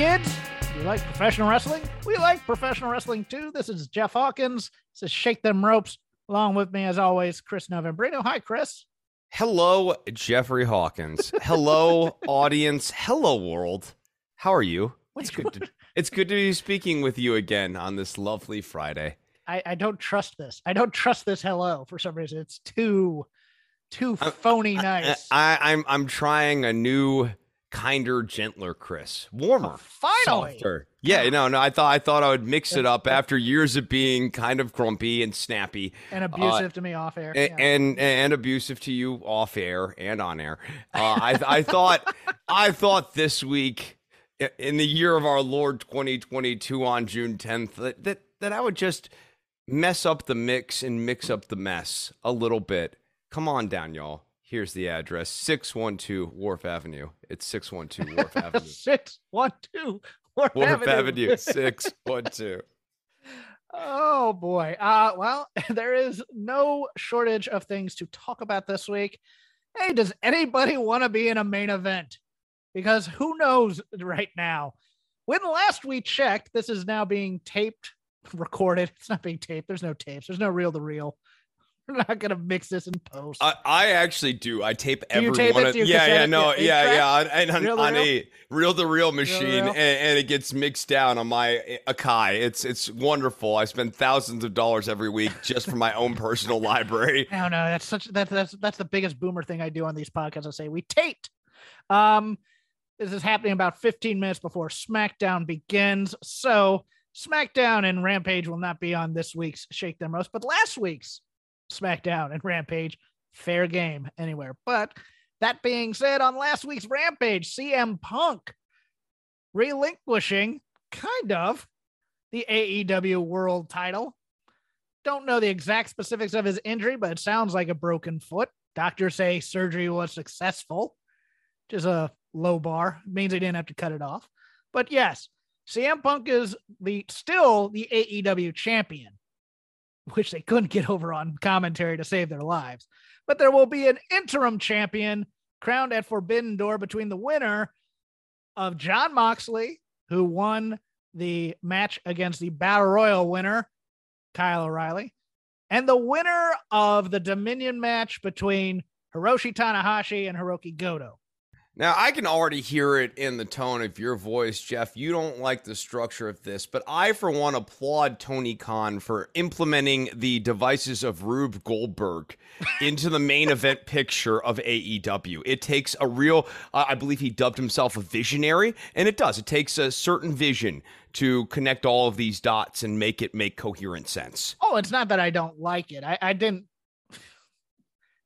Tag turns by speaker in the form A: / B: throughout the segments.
A: Kids, you like professional wrestling? We like professional wrestling too. This is Jeff Hawkins. This is Shake Them Ropes. Along with me, as always, Chris Novembrino. Hi, Chris.
B: Hello, Jeffrey Hawkins. Hello, audience. Hello, world. How are you? It's good to, it's good to be speaking with you again on this lovely Friday.
A: I, I don't trust this. I don't trust this hello for some reason. It's too, too phony nice.
B: I, I'm I'm trying a new, kinder, gentler Chris. Warmer.
A: Oh, finally.
B: Softer. Yeah, no, no. I thought I thought I would mix it up after years of being kind of grumpy and snappy
A: and abusive to me off air. Yeah.
B: and and abusive to you off air and on air. Uh, I I thought I thought this week in the year of our Lord 2022 on June 10th that that, that I would just mess up the mix and mix up the mess a little bit. Come on down, y'all. Here's the address 612 Wharf Avenue. It's 612 Wharf Avenue.
A: Six, one, two, Wharf
B: Wharf
A: Avenue.
B: Avenue 612.
A: Oh boy. Uh well, there is no shortage of things to talk about this week. Hey, does anybody want to be in a main event? Because who knows right now? When last we checked, this is now being taped, recorded. It's not being taped. There's no tapes. There's no reel to reel. We're not gonna mix this in post.
B: I, I actually do. I tape
A: Do
B: every
A: tape
B: one of yeah, yeah, no,
A: Yeah,
B: yeah, yeah, on, and on, on
A: reel?
B: a reel to reel machine,
A: reel?
B: and, and it gets mixed down on my Akai. It's it's wonderful. I spend thousands of dollars every week just for my own personal library.
A: No, no, that's such that's that's that's the biggest boomer thing I do on these podcasts. I say we taped. Um, this is happening about 15 minutes before SmackDown begins. So SmackDown and Rampage will not be on this week's Shake Them Ropes, but last week's SmackDown and Rampage, fair game anywhere. But that being said, on last week's Rampage, CM Punk relinquishing kind of the AEW World Title don't know the exact specifics of his injury, but it sounds like a broken foot. Doctors say surgery was successful, which is a low bar. It means they didn't have to cut it off. But yes, CM Punk is the still the AEW champion, which they couldn't get over on commentary to save their lives. But there will be an interim champion crowned at Forbidden Door between the winner of Jon Moxley, who won the match against the Battle Royal winner, Kyle O'Reilly, and the winner of the Dominion match between Hiroshi Tanahashi and Hirooki Goto.
B: Now I can already hear it in the tone of your voice, Jeff. You don't like the structure of this, but I, for one, applaud Tony Khan for implementing the devices of Rube Goldberg into the main event picture of AEW. It takes a real, uh, I believe he dubbed himself a visionary, and it does. It takes a certain vision to connect all of these dots and make it make coherent sense.
A: Oh, it's not that I don't like it. I, I didn't.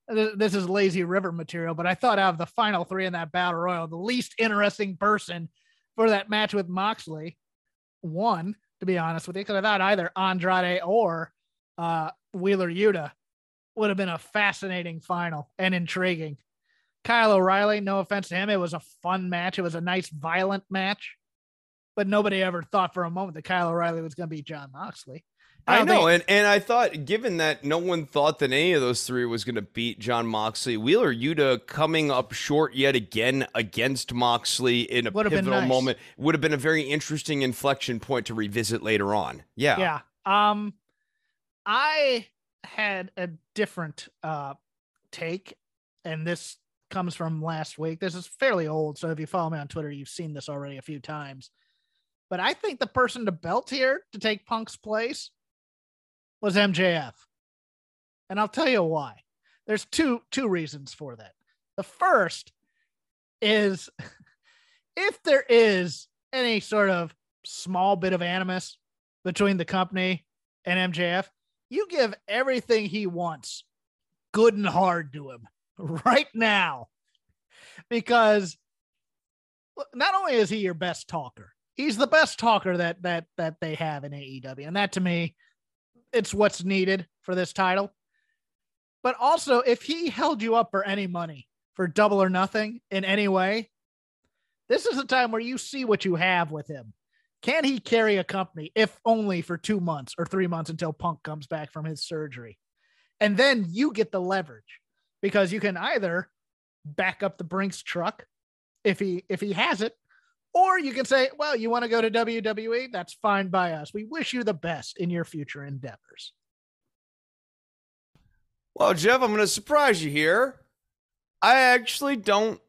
A: This is lazy river material, but I thought out of the final three in that battle royal, the least interesting person for that match with Moxley won, to be honest with you, because I thought either Andrade or uh, Wheeler Yuta would have been a fascinating final and intriguing. Kyle O'Reilly, no offense to him, it was a fun match. It was a nice, violent match, but nobody ever thought for a moment that Kyle O'Reilly was going to beat Jon Moxley.
B: I know,
A: think-
B: and, and I thought, given that no one thought that any of those three was going to beat Jon Moxley, Wheeler Yuta coming up short yet again against Moxley in a
A: Would've
B: pivotal
A: nice.
B: moment would have been a very interesting inflection point to revisit later on. Yeah.
A: yeah um i had a different uh take and this comes from last week. This is fairly old, so if you follow me on Twitter, you've seen this already a few times. But I think the person to belt here to take Punk's place was MJF. And I'll tell you why. There's two two reasons for that. The first is if there is any sort of small bit of animus between the company and MJF, you give everything he wants good and hard to him right now. Because not only is he your best talker, he's the best talker that that that they have in AEW. And that to me, it's what's needed for this title. But also, if he held you up for any money for double or nothing in any way, this is a time where you see what you have with him. Can he carry a company, if only for two months or three months until Punk comes back from his surgery? And then you get the leverage because you can either back up the Brinks truck if he if he has it, or you can say, well, you want to go to WWE? That's fine by us. We wish you the best in your future endeavors.
B: Well, Jeff, I'm going to surprise you here. I actually don't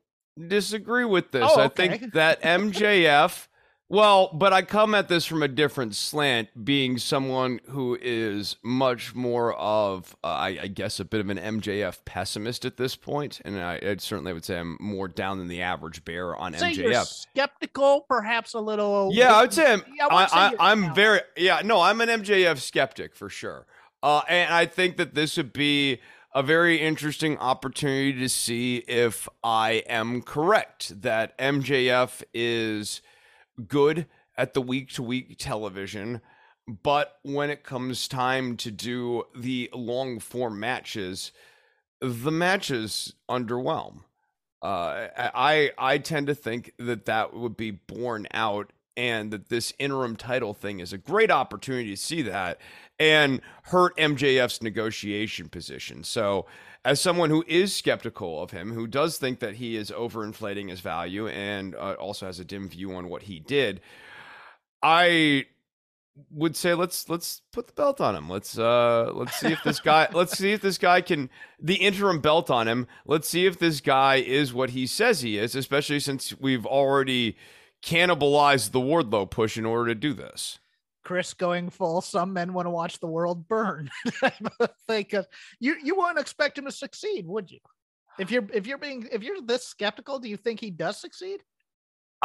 B: disagree with this.
A: Oh,
B: I think that MJF, well, but I come at this from a different slant, being someone who is much more of, uh, I, I guess, a bit of an MJF pessimist at this point, and I, I certainly would say I'm more down than the average bear on
A: Say
B: MJF.
A: skeptical, perhaps a little.
B: Yeah, I would say I'm.
A: Yeah, I
B: I,
A: say
B: I, I'm
A: down.
B: very. Yeah, no, I'm an MJF skeptic for sure. Uh, and I think that this would be a very interesting opportunity to see if I am correct that MJF is good at the week to week television, but when it comes time to do the long form matches, the matches underwhelm. Uh, I I tend to think that that would be borne out, and that this interim title thing is a great opportunity to see that and hurt MJF's negotiation position. So, as someone who is skeptical of him, who does think that he is overinflating his value and uh, also has a dim view on what he did, I would say let's let's put the belt on him. Let's uh let's see if this guy let's see if this guy can the interim belt on him. Let's see if this guy is what he says he is, especially since we've already cannibalized the Wardlow push in order to do this.
A: Chris going full. Some men want to watch the world burn. type of thing. 'Cause you you wouldn't expect him to succeed, would you? If you're if you're being if you're this skeptical, do you think he does succeed?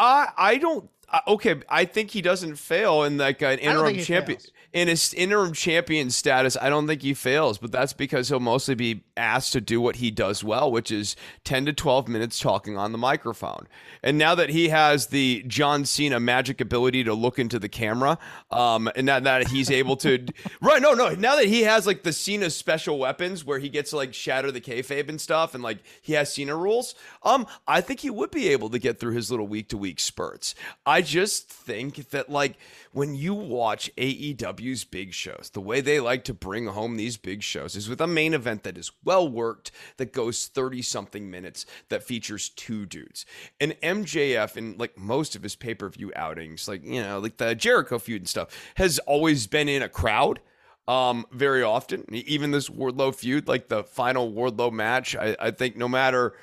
B: I I don't okay. I think he doesn't fail in like an interim champion
A: fails.
B: in his interim champion status. I don't think he fails, but that's because he'll mostly be asked to do what he does well, which is ten to twelve minutes talking on the microphone. And now that he has the John Cena magic ability to look into the camera, um, and now that he's able to, right? No, no. Now that he has like the Cena special weapons where he gets to like shatter the kayfabe and stuff, and like he has Cena rules, um, I think he would be able to get through his little week to week spurts. I just think that like when you watch AEW's big shows, the way they like to bring home these big shows is with a main event that is well worked, that goes 30 something minutes, that features two dudes. And MJF, in like most of his pay per view outings, like, you know, like the Jericho feud and stuff, has always been in a crowd um, very often. Even this Wardlow feud, like the final Wardlow match, I, I think no matter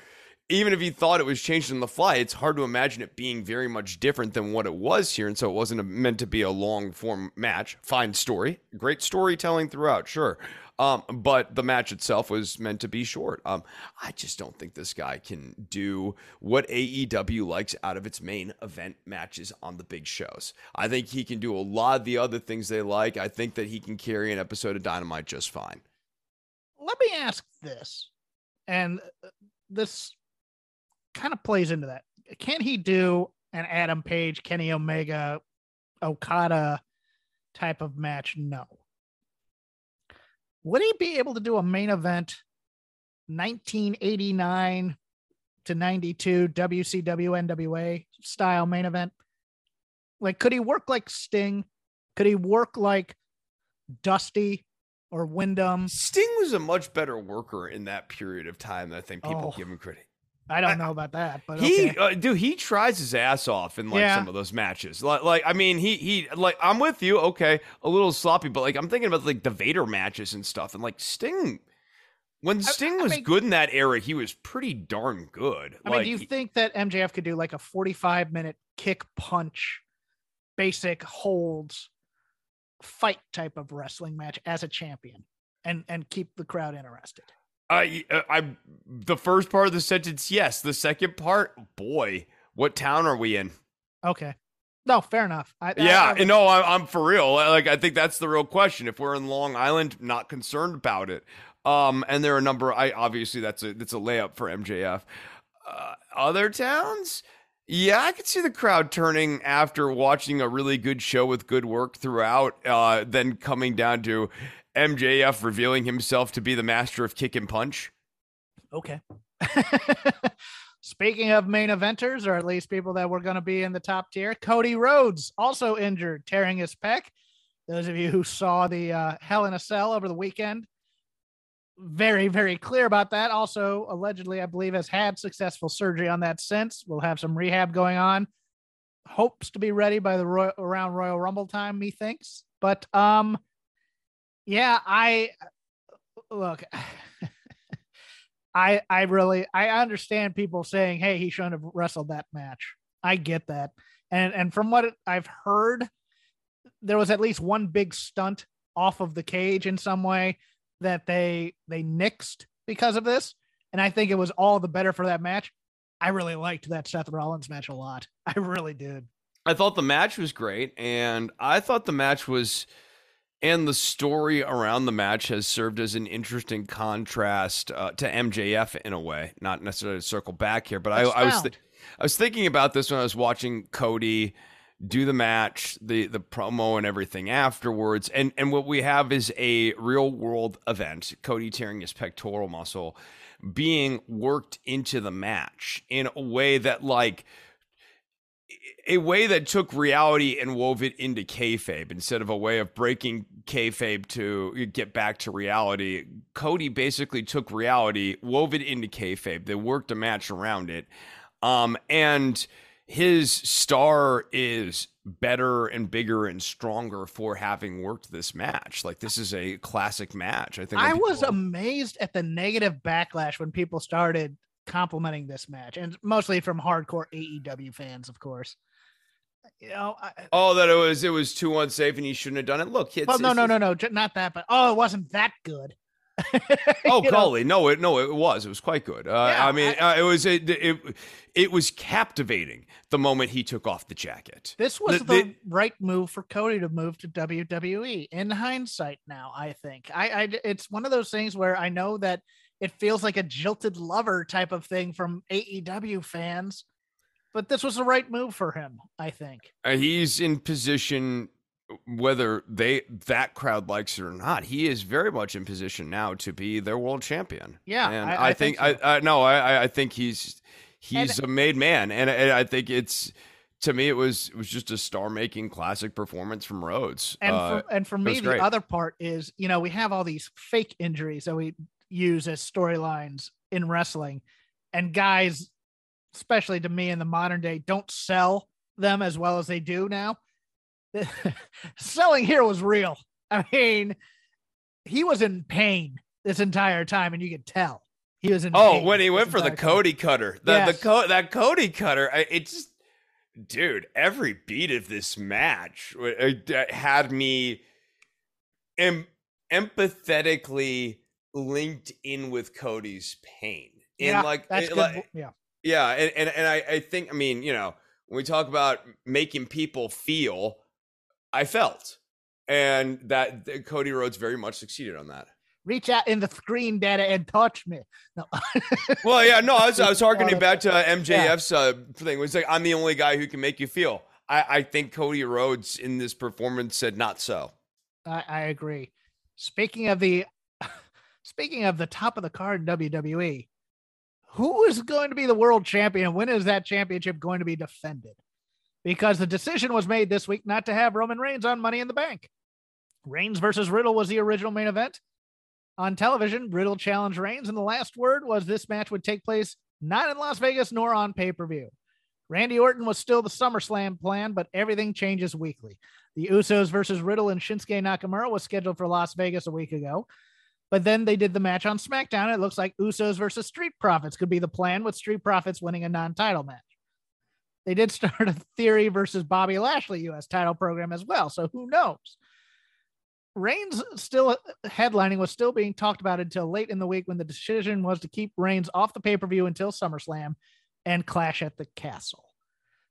B: even if you thought it was changed on the fly, it's hard to imagine it being very much different than what it was here. And so it wasn't meant to be a long form match. Fine story, great storytelling throughout, sure. Um, but the match itself was meant to be short. Um, I just don't think this guy can do what AEW likes out of its main event matches on the big shows. I think he can do a lot of the other things they like. I think that he can carry an episode of Dynamite just fine.
A: Let me ask this, and uh, this kind of plays into that. Can he do an Adam Page, Kenny Omega, Okada type of match? No. Would he be able to do a main event 1989 to 92 WCW NWA style main event? Like, could he work like Sting? Could he work like Dusty or Windham?
B: Sting was a much better worker in that period of time than I think people
A: Oh.
B: give him credit.
A: I don't know about that, but
B: He,
A: okay.
B: uh, dude, he tries his ass off in like
A: Yeah.
B: some of those matches. Like, like, I mean, he, he, like, I'm with you. Okay, a little sloppy, but like, I'm thinking about like the Vader matches and stuff, and like Sting When Sting
A: I
B: was
A: mean-
B: good in that era, he was pretty darn good.
A: I
B: like,
A: mean, do you think that MJF could do like a 45 minute kick punch, basic holds, fight type of wrestling match as a champion and and keep the crowd interested?
B: I, uh, I, the first part of the sentence, yes. The second part, boy, what town are we in?
A: Okay. No, fair enough. I, I-
B: Yeah,
A: I,
B: no, I'm, I'm for real. Like, I think that's the real question. If we're in Long Island, not concerned about it. Um, and there are a number. I obviously that's a that's a layup for MJF. Uh, other towns, yeah, I could see the crowd turning after watching a really good show with good work throughout. Uh, then coming down to MJF revealing himself to be the master of kick and punch.
A: Okay. Speaking of main eventers, or at least people that were going to be in the top tier, Cody Rhodes also injured, tearing his pec. Those of you who saw the uh, Hell in a Cell over the weekend, very, very clear about that. Also, allegedly, I believe, has had successful surgery on that since. We'll have some rehab going on. Hopes to be ready by the Roy- around Royal Rumble time, methinks. But um, yeah, I look. I I really I understand people saying, "Hey, he shouldn't have wrestled that match." I get that, and and from what I've heard, there was at least one big stunt off of the cage in some way that they they nixed because of this, and I think it was all the better for that match. I really liked that Seth Rollins match a lot. I really did.
B: I thought the match was great, and I thought the match was, and the story around the match has served as an interesting contrast uh, to MJF in a way. Not necessarily to circle back here, but I, I was th- I was thinking about this when I was watching Cody do the match, the the promo and everything afterwards, and and what we have is a real world event. Cody tearing his pectoral muscle being worked into the match in a way that like a way that took reality and wove it into kayfabe instead of a way of breaking kayfabe to get back to reality. Cody basically took reality, wove it into kayfabe. They worked a match around it, um, and his star is better and bigger and stronger for having worked this match. Like this is a classic match. I think.
A: I was
B: people-
A: amazed at the negative backlash when people started complimenting this match, and mostly from hardcore AEW fans, of course. You know, I,
B: Oh, that it was it was too unsafe and he shouldn't have done it. Look, it's,
A: well, no,
B: it's-
A: no, no, no, not that, but oh, it wasn't that good.
B: Oh,
A: You
B: Cully, no, it no, it was. It was quite good. Uh,
A: Yeah,
B: I mean, uh, it was it, it it was captivating the moment he took off the jacket.
A: This was
B: The-
A: the,
B: the-
A: right move for Cody to move to WWE. In hindsight, now I think I, I it's one of those things where I know that it feels like a jilted lover type of thing from AEW fans, but this was the right move for him. I think.
B: Uh, he's in position, whether they that crowd likes it or not. He is very much in position now to be their world champion.
A: Yeah,
B: and
A: I-
B: I,
A: I
B: think,
A: think so.
B: I, I no, I I- think he's he's a made man, and, and I think it's. To me, it was it was just a star-making classic performance from Rhodes.
A: And
B: Uh,
A: for, and for me, the other part is, you know, we have all these fake injuries that we use as storylines in wrestling, and guys, especially to me in the modern day, don't sell them as well as they do now. Selling here was real. I mean, he was in pain this entire time, and you could tell he was in.
B: Oh, when he went for the
A: time.
B: Cody cutter, the
A: Yes.
B: the co- that Cody cutter, I, it just, dude, every beat of this match uh, uh, had me em- empathetically linked in with Cody's pain. And
A: Yeah,
B: like,
A: that's
B: it-
A: good.
B: like-
A: yeah,
B: yeah, and, and and I, I think I mean, you know, when we talk about making people feel, I felt. And that, that Cody Rhodes very much succeeded on that.
A: reach out in the screen data and touch me. No.
B: Well, yeah, no, I was, I was harkening back to MJF's uh, thing. It's like I'm the only guy who can make you feel. I, I think Cody Rhodes in this performance said not so.
A: I, I agree. Speaking of the speaking of the top of the card in WWE, who is going to be the world champion? When is that championship going to be defended? Because the decision was made this week not to have Roman Reigns on Money in the Bank. Reigns versus Riddle was the original main event. On television, Riddle challenged Reigns, and the last word was this match would take place not in Las Vegas nor on pay per view. Randy Orton was still the SummerSlam plan, but everything changes weekly. The Usos versus Riddle and Shinsuke Nakamura was scheduled for Las Vegas a week ago. But then they did the match on SmackDown. It looks like Usos versus Street Profits could be the plan, with Street Profits winning a non-title match. They did start a Theory versus Bobby Lashley U.S. title program as well. So who knows? Reigns still uh, headlining was still being talked about until late in the week when the decision was to keep Reigns off the pay per view until SummerSlam and Clash at the Castle.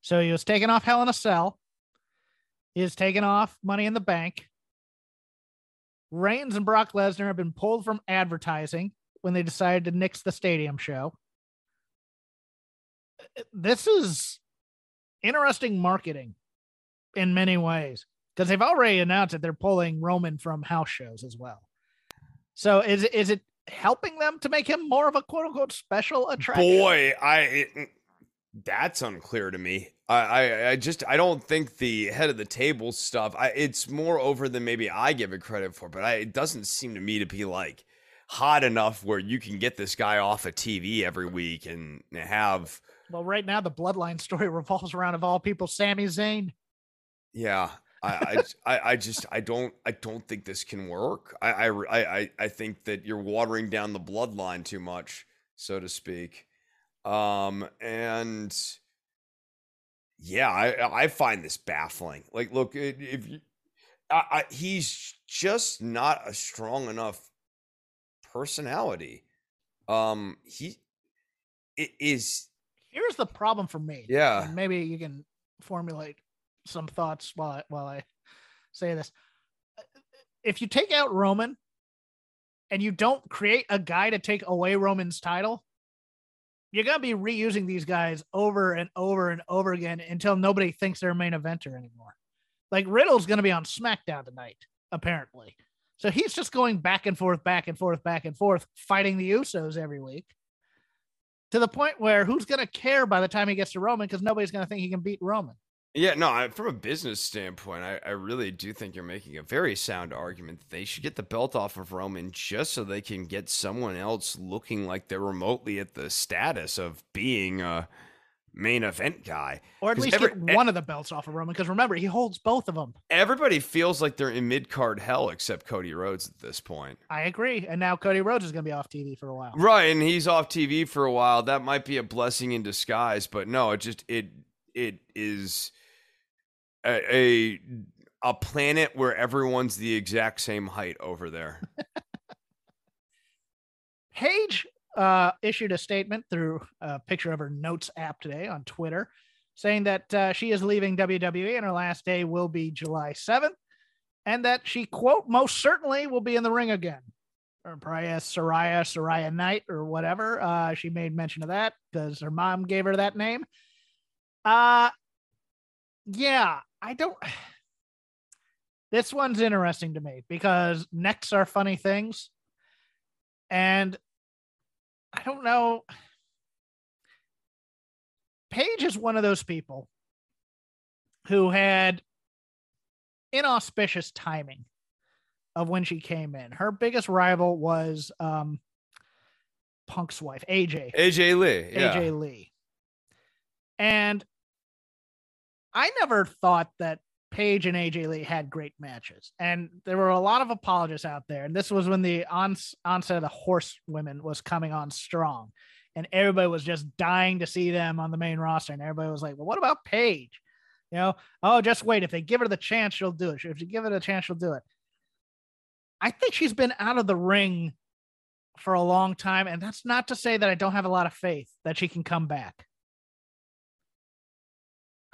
A: So he was taken off Hell in a Cell. He is taken off Money in the Bank. Reigns and Brock Lesnar have been pulled from advertising when they decided to nix the stadium show. This is interesting marketing in many ways because they've already announced that they're pulling Roman from house shows as well. So is is it helping them to make him more of a quote unquote special attraction?
B: Boy, I it, that's unclear to me. I, I, I just I don't think the head of the table stuff. I, it's more over than maybe I give it credit for, but I, it doesn't seem to me to be like hot enough where you can get this guy off of TV every week and have.
A: Well, right now the bloodline story revolves around of all people, Sami Zayn.
B: Yeah, I, I, I just, I don't, I don't think this can work. I, I, I, I think that you're watering down the bloodline too much, so to speak. Um, and yeah, I, I find this baffling. Like, look, if you, I, I, he's just not a strong enough personality. Um, he it is.
A: Here's the problem for me.
B: Yeah,
A: and maybe you can formulate some thoughts while I, while I say this. If you take out Roman and you don't create a guy to take away Roman's title, you're to be reusing these guys over and over and over again until nobody thinks they're a main eventer anymore. Like Riddle's to be on SmackDown tonight, apparently. So he's just going back and forth, back and forth, back and forth, fighting the Usos every week to the point where who's to care by the time he gets to Roman because nobody's to think he can beat Roman.
B: Yeah, no, I, from a business standpoint, I, I really do think you're making a very sound argument that they should get the belt off of Roman just so they can get someone else looking like they're remotely at the status of being a main event guy.
A: Or at least every, get one of the belts off of Roman, because remember, he holds both of them.
B: Everybody feels like they're in mid card hell except Cody Rhodes at this point.
A: I agree. And now Cody Rhodes is going to be off TV for a while.
B: Right. And he's off TV for a while. That might be a blessing in disguise, but no, it just, it, it is a, a a planet where everyone's the exact same height over there.
A: Paige uh, issued a statement through a picture of her notes app today on Twitter, saying that uh, she is leaving WWE and her last day will be July 7th, and that she quote most certainly will be in the ring again. Or probably as Saraya, Saraya Knight, or whatever. Uh, she made mention of that because her mom gave her that name. Uh yeah, I don't. This one's interesting to me because necks are funny things. And I don't know. Paige is one of those people who had inauspicious timing of when she came in. Her biggest rival was um, Punk's wife, AJ.
B: AJ Lee. Yeah.
A: AJ Lee. And I never thought that Paige and AJ Lee had great matches. And there were a lot of apologists out there. And this was when the ons- onset of the horsewomen was coming on strong. And everybody was just dying to see them on the main roster. And everybody was like, well, what about Paige? You know, oh, just wait. If they give her the chance, she'll do it. If you give it a chance, she'll do it. I think she's been out of the ring for a long time. And that's not to say that I don't have a lot of faith that she can come back.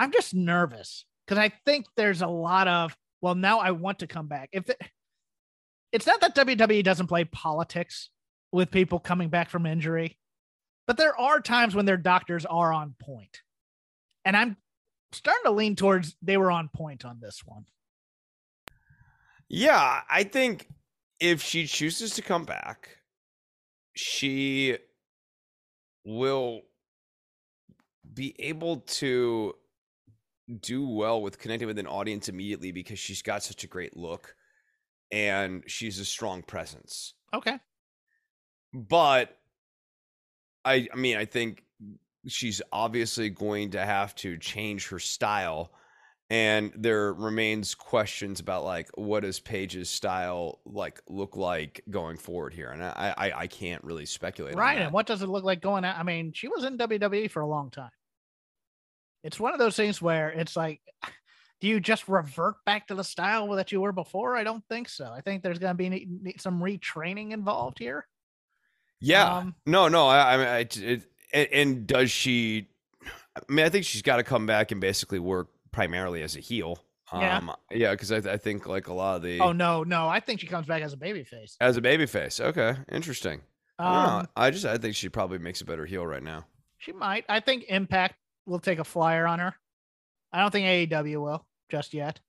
A: I'm just nervous because I think there's a lot of, well, now I want to come back. If it, it's not that WWE doesn't play politics with people coming back from injury, but there are times when their doctors are on point. And I'm starting to lean towards they were on point on this one.
B: Yeah, I think if she chooses to come back, she will be able to do well with connecting with an audience immediately because she's got such a great look and she's a strong presence.
A: Okay.
B: But I I mean I think she's obviously going to have to change her style and there remains questions about like what does Paige's style like look like going forward here, and I I, I can't really speculate.
A: Right, and what does it look like going out? I mean, she was in WWE for a long time. It's one of those things where it's like, do you just revert back to the style that you were before? I don't think so. I think there's going to be some retraining involved here.
B: Yeah, um, no, no. I, I mean, it, it, and, and does she? I mean, I think she's got to come back and basically work primarily as a heel.
A: Yeah,
B: um, yeah, because I, I, think like a lot of the.
A: Oh no, no! I think she comes back as a babyface.
B: As a babyface, okay, interesting.
A: Um,
B: I, I, just I think she probably makes a better heel right now.
A: She might. I think Impact will take a flyer on her. I don't think AEW will just yet.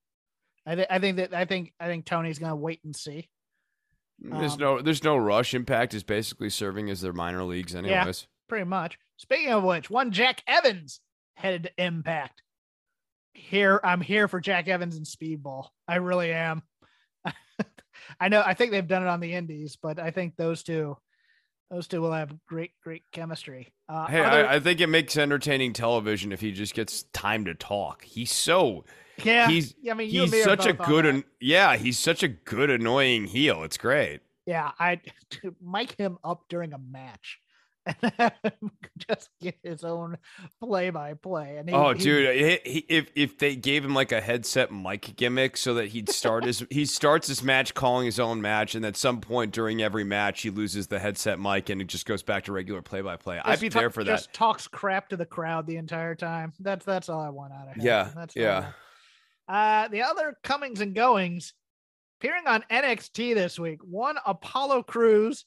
A: I, th- I think that I think I think Tony's gonna wait and see.
B: There's um, no there's no rush. Impact is basically serving as their minor leagues, anyways. Yeah,
A: pretty much. Speaking of which, one Jack Evans headed to Impact here I'm here for Jack Evans and Speedball. I really am. I know I think they've done it on the indies, but I think those two those two will have great great chemistry.
B: Uh, hey, other... I, I, think it makes entertaining television if he just gets time to talk. He's so
A: yeah.
B: He's
A: I mean
B: he's such a good an, yeah. He's such a good annoying heel. It's great.
A: Yeah, I mic him up during a match and just get his own play by play. And
B: he, oh, he, dude, he, if if they gave him like a headset mic gimmick so that he'd start his he starts his match calling his own match, and at some point during every match he loses the headset mic and it just goes back to regular play by play. I'd be there for that.
A: Just talks crap to the crowd the entire time. That's that's all I want out of him.
B: Yeah,
A: that's
B: yeah.
A: Uh, the other comings and goings appearing on NXT this week. One Apollo Crews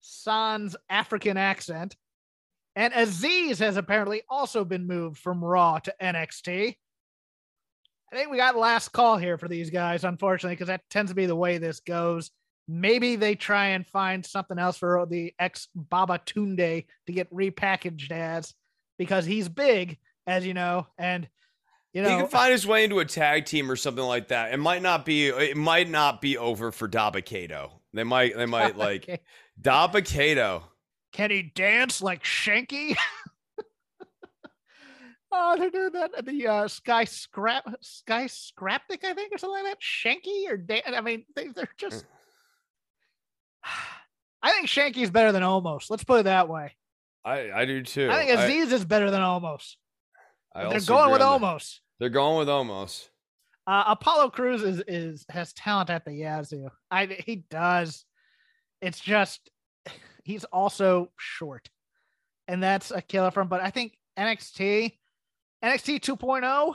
A: Sans African accent. And Azeez has apparently also been moved from Raw to NXT. I think we got last call here for these guys, unfortunately, because that tends to be the way this goes. Maybe they try and find something else for the ex Babatunde to get repackaged as because he's big, as you know, and you know
B: he can find his way into a tag team or something like that. It might not be it might not be over for Dabba-Kato. They might they might like Dabba-Kato.
A: Can he dance like Shanky? oh, they're doing that. At the uh, Sky Scrap, Sky Scrapnik, I think, or something like that. Shanky or Dan. I mean, they, they're just. I think Shanky's better than almost. Let's put it that way.
B: I, I do too.
A: I think Azeez I, is better than Omos. They're going with Omos.
B: They're going with almost.
A: Uh, Apollo Crews is is has talent at the Yazoo. I he does. It's just he's also short, and that's a killer for him. But I think NXT, NXT 2.0,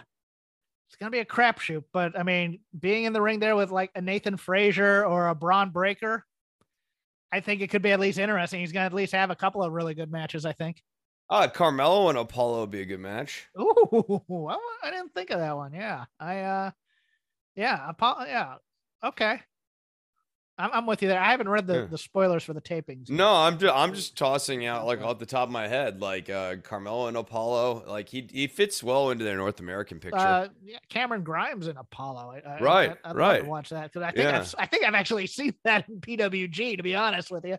A: it's gonna be a crapshoot. But I mean, being in the ring there with like a Nathan Frazer or a Bron Breakker, I think it could be at least interesting. He's gonna at least have a couple of really good matches. I think.
B: Uh, Carmelo and Apollo would be a good match.
A: Ooh, I didn't think of that one. Yeah, I, uh, yeah, Apollo, yeah, okay. I'm, I'm with you there. I haven't read the, yeah. the spoilers for the tapings.
B: No, I'm just I'm just tossing out like off the top of my head, like uh, Carmelo and Apollo. Like he he fits well into their North American picture.
A: Uh, yeah, Cameron Grimes and Apollo. I,
B: right,
A: I, I'd
B: right.
A: watch that because I think yeah. I've, I think I've actually seen that in PWG. To be honest with you,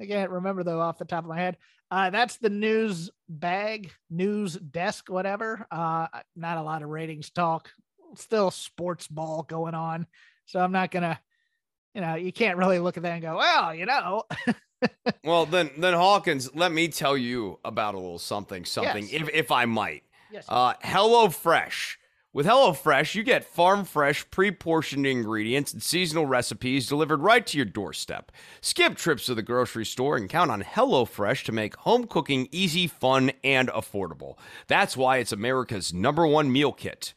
A: I can't remember though off the top of my head. Uh, that's the news bag, news desk, whatever. Uh, not a lot of ratings talk. Still sports ball going on, so I'm not gonna you know, you can't really look at that and go, well, you know.
B: well, then, then Hawkins, let me tell you about a little something, something, yes. if, if I might.
A: Yes.
B: Uh, Hello Fresh. With HelloFresh, you get farm fresh, pre portioned ingredients and seasonal recipes delivered right to your doorstep. Skip trips to the grocery store and count on HelloFresh to make home cooking easy, fun, and affordable. That's why it's America's number one meal kit.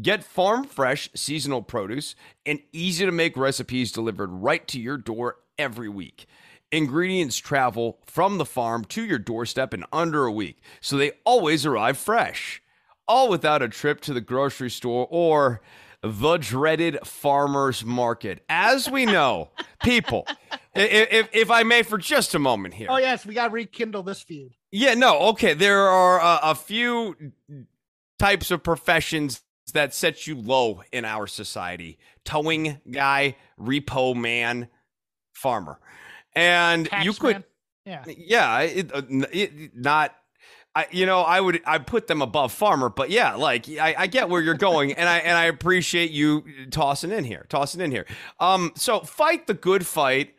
B: Get farm fresh seasonal produce and easy to make recipes delivered right to your door every week. Ingredients travel from the farm to your doorstep in under a week, so they always arrive fresh. All without a trip to the grocery store or the dreaded farmer's market. As we know, people, if, if I may for just a moment here.
A: Oh, yes, we got to rekindle this feud.
B: Yeah, no, okay. There are a, a few types of professions that sets you low in our society towing guy, repo man, farmer. And
A: Tax
B: you could,
A: man. yeah,
B: yeah, it, uh, it, not. I, you know, I would I put them above Farmer, but yeah, like I, I get where you're going, and I and I appreciate you tossing in here, tossing in here. Um, so fight the good fight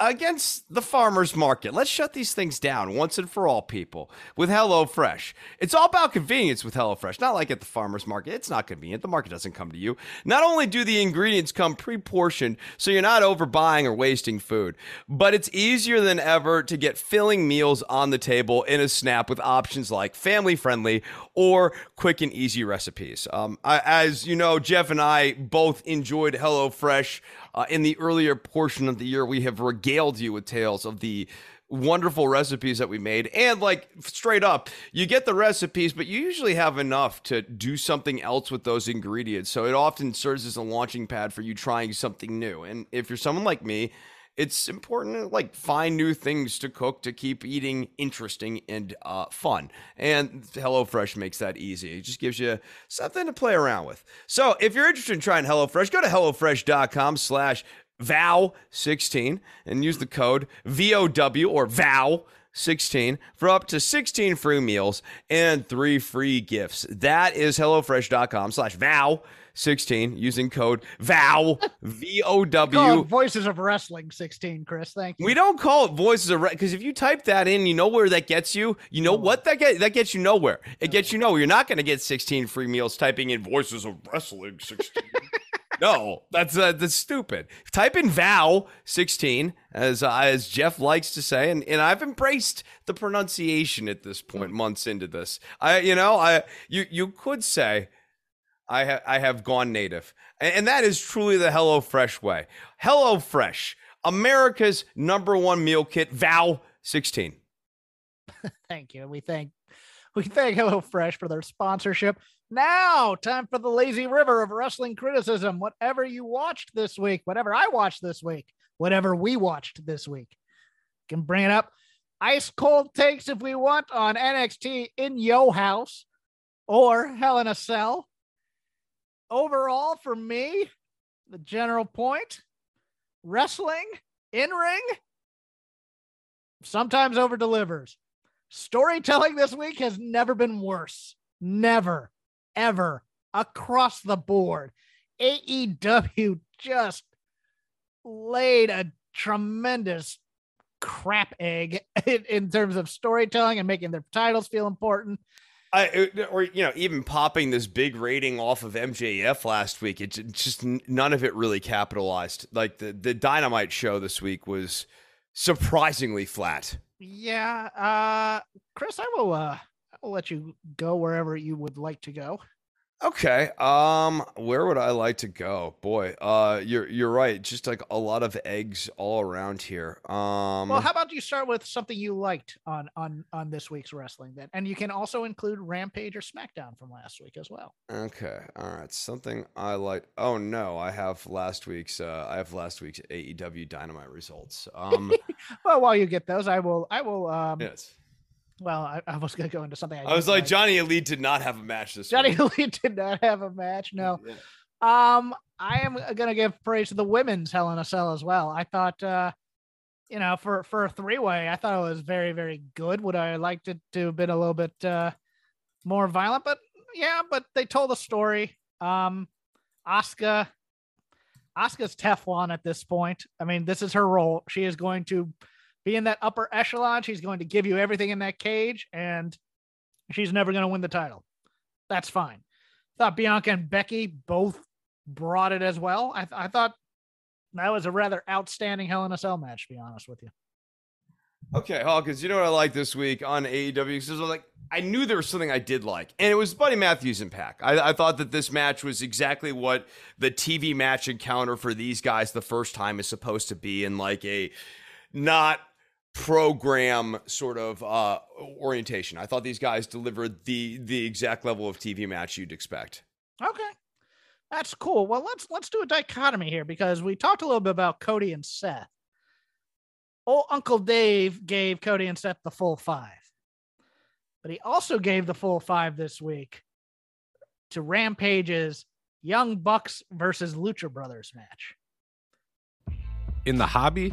B: against the farmers market. Let's shut these things down once and for all, people, with HelloFresh. It's all about convenience with HelloFresh, not like at the farmers market. It's not convenient. The market doesn't come to you. Not only do the ingredients come pre portioned, so you're not overbuying or wasting food, but it's easier than ever to get filling meals on the table in a snap with options like family friendly or quick and easy recipes. Um, I, as you know, Jeff and I both enjoyed HelloFresh uh, in the earlier portion of the year, we have regaled you with tales of the wonderful recipes that we made. And like straight up, you get the recipes, but you usually have enough to do something else with those ingredients. So it often serves as a launching pad for you trying something new. And if you're someone like me, it's important to like find new things to cook to keep eating interesting and uh, fun. And HelloFresh makes that easy. It just gives you something to play around with. So if you're interested in trying HelloFresh, go to HelloFresh.com slash VOW16 and use the code VOW or VOW 16 for up to 16 free meals and three free gifts. That is HelloFresh.com slash VOW 16 using code VOW V O W.
A: Voices of Wrestling 16, Chris. Thank you.
B: We don't call it Voices of wrestling because if you type that in, you know where that gets you. You know what that get that gets you nowhere. It gets you nowhere. You're not going to get 16 free meals typing in Voices of Wrestling 16. no, that's uh, that's stupid. Type in VOW 16 as uh, as Jeff likes to say, and, and I've embraced the pronunciation at this point, months into this. I you know I you you could say I have I have gone native, and, and that is truly the Hello Fresh way. Hello Fresh, America's number one meal kit. Vow sixteen.
A: thank you. We thank we thank HelloFresh for their sponsorship. Now, time for the lazy river of wrestling criticism. Whatever you watched this week, whatever I watched this week, whatever we watched this week, can bring it up. Ice cold takes if we want on NXT in Yo House or Hell in a Cell overall, for me, the general point wrestling in ring sometimes over delivers. Storytelling this week has never been worse. Never, ever, across the board. AEW just laid a tremendous crap egg in, in, terms of storytelling and making their titles feel important.
B: I, or you know, even popping this big rating off of MJF last week, it just none of it really capitalized. Like the the Dynamite show this week was surprisingly flat.
A: Yeah, uh, Chris, I will uh, I will let you go wherever you would like to go.
B: Okay. Um, where would I like to go? Boy, uh, you're you're right. Just like a lot of eggs all around here. Um,
A: well, how about you start with something you liked on on on this week's wrestling then, and you can also include Rampage or SmackDown from last week as well.
B: Okay. All right. Something I like. Oh no, I have last week's. Uh, I have last week's AEW Dynamite results. Um.
A: well, while you get those, I will. I will. Um,
B: yes
A: well, I, I, was going to go into something.
B: I, I was like, like, Johnny Elite did not have a match this
A: Johnny
B: week.
A: Elite did not have a match. No. Yeah. Um, I am going to give praise to the women's Hell in a Cell as well. I thought, uh, you know, for for a three way, I thought it was very very good. Would I liked it to have been a little bit uh, more violent? But yeah, but they told a story. Um, Asuka, Oscar's Teflon at this point. I mean, this is her role. She is going to be in that upper echelon. She's going to give you everything in that cage, and she's never going to win the title. That's fine. Thought Bianca and Becky both brought it as well. I, th- I thought that was a rather outstanding Hell in a Cell match, to be honest with you.
B: Okay, Hawkins, you know what I like this week on AEW? Because I like I knew there was something I did like, and it was Buddy Matthews and PAC. I, I, thought that this match was exactly what the TV match encounter for these guys the first time is supposed to be, in like a not program sort of uh, orientation. I thought these guys delivered the the exact level of TV match you'd expect.
A: Okay. That's cool. Well, let's let's do a dichotomy here because we talked a little bit about Cody and Seth. Old Uncle Dave gave Cody and Seth the full five, but he also gave the full five this week to Rampage's Young Bucks versus Lucha Brothers match.
C: In the hobby,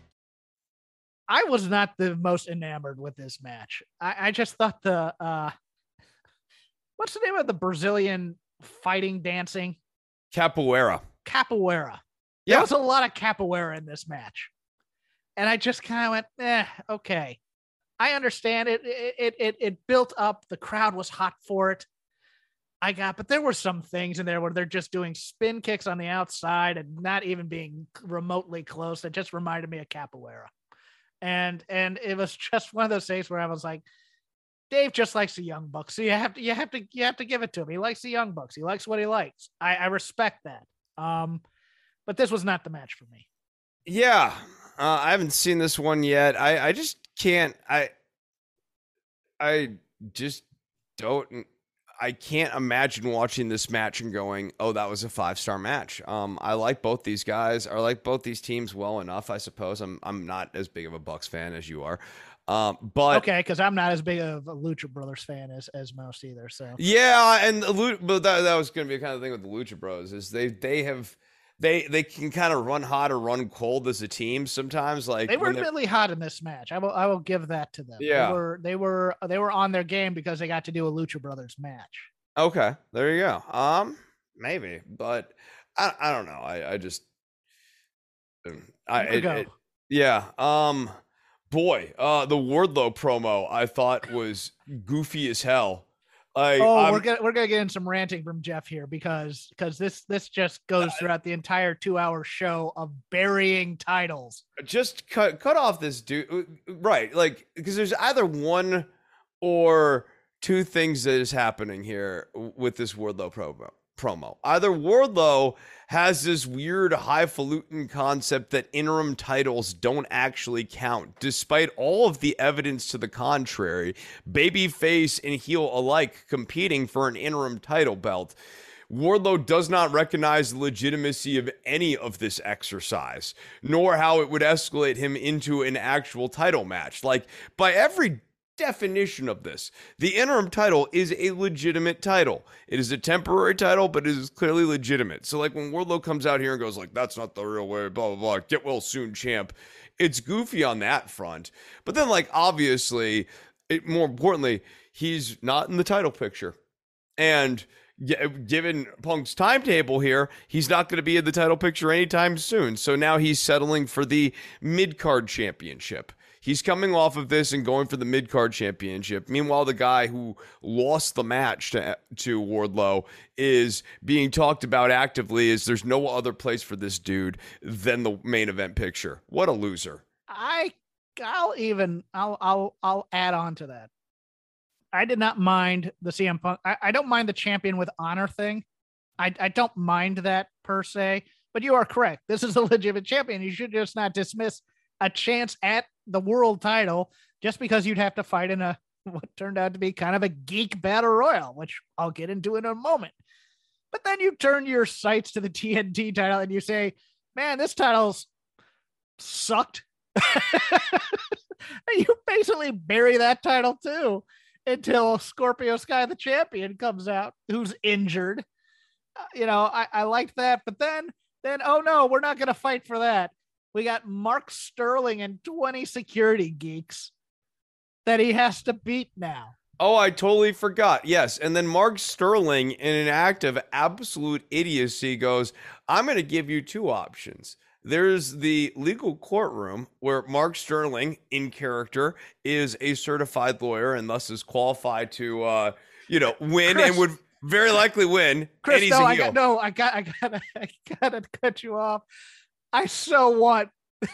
A: I was not the most enamored with this match. I, I just thought the uh what's the name of the Brazilian fighting dancing?
B: Capoeira.
A: Capoeira.
B: Yeah.
A: There was a lot of capoeira in this match. And I just kind of went, eh, okay. I understand it. It, it it it built up. The crowd was hot for it. I got, but there were some things in there where they're just doing spin kicks on the outside and not even being remotely close. That just reminded me of capoeira and and it was just one of those days where I was like, Dave just likes the young bucks, so you have to you have to you have to give it to him. He likes the young bucks. He likes what he likes. I, I respect that. Um, but this was not the match for me.
B: Yeah, uh, I haven't seen this one yet. I I just can't. I I just don't. I can't imagine watching this match and going, "Oh, that was a five star match." Um, I like both these guys. I like both these teams well enough. I suppose I'm I'm not as big of a Bucks fan as you are, um, but
A: okay, because I'm not as big of a Lucha Brothers fan as, as most either. So
B: yeah, and the, but that that was going to be a kind of thing with the Lucha Bros is they they have they they can kind of run hot or run cold as a team sometimes. Like
A: they were really hot in this match. I will I will give that to them.
B: Yeah,
A: they were they were they were on their game because they got to do a Lucha Brothers match.
B: Okay, there you go. Um, maybe, but I I don't know. I I just um, I it, it, yeah. Um, boy, uh, the Wardlow promo I thought was goofy as hell. I,
A: oh, I'm, we're gonna we're gonna get in some ranting from Jeff here because because this this just goes throughout the entire two hour show of burying titles.
B: Just cut cut off this dude, uh, right? Like because there's either one or two things that is happening here with this Wardlow promo. Promo. Either Wardlow has this weird highfalutin concept that interim titles don't actually count, despite all of the evidence to the contrary. Babyface and heel alike competing for an interim title belt. Wardlow does not recognize the legitimacy of any of this exercise, nor how it would escalate him into an actual title match. Like, by every definition of this, the interim title is a legitimate title. It is a temporary title, but it is clearly legitimate. So, like, when Wardlow comes out here and goes, like, that's not the real way, blah, blah, blah, get well soon, champ, it's goofy on that front. But then, like, obviously, it, more importantly, he's not in the title picture. And given Punk's timetable here, he's not going to be in the title picture anytime soon. So now he's settling for the mid card championship. He's coming off of this and going for the mid card championship. Meanwhile, the guy who lost the match to, to Wardlow is being talked about actively as there's no other place for this dude than the main event picture. What a loser.
A: I I'll even I'll I'll I'll add on to that. I did not mind the CM Punk. I, I don't mind the champion with honor thing. I, I don't mind that per se, but you are correct. This is a legitimate champion. You should just not dismiss a chance at the world title just because you'd have to fight in a what turned out to be kind of a geek battle royal, which I'll get into in a moment. But then you turn your sights to the TNT title and you say, man, this title's sucked. you basically bury that title too until Scorpio Sky, the champion, comes out, who's injured. Uh, you know, I, I liked that, but then, then, oh no, we're not going to fight for that. We got Mark Sterling and 20 security geeks that he has to beat now.
B: Oh, I totally forgot. Yes. And then Mark Sterling, in an act of absolute idiocy, goes, I'm going to give you two options. There's the legal courtroom where Mark Sterling, in character, is a certified lawyer and thus is qualified to, uh, you know, win Chris, and would very likely win.
A: Chris, no, I got, no, I got, I got, I got to cut you off. I so want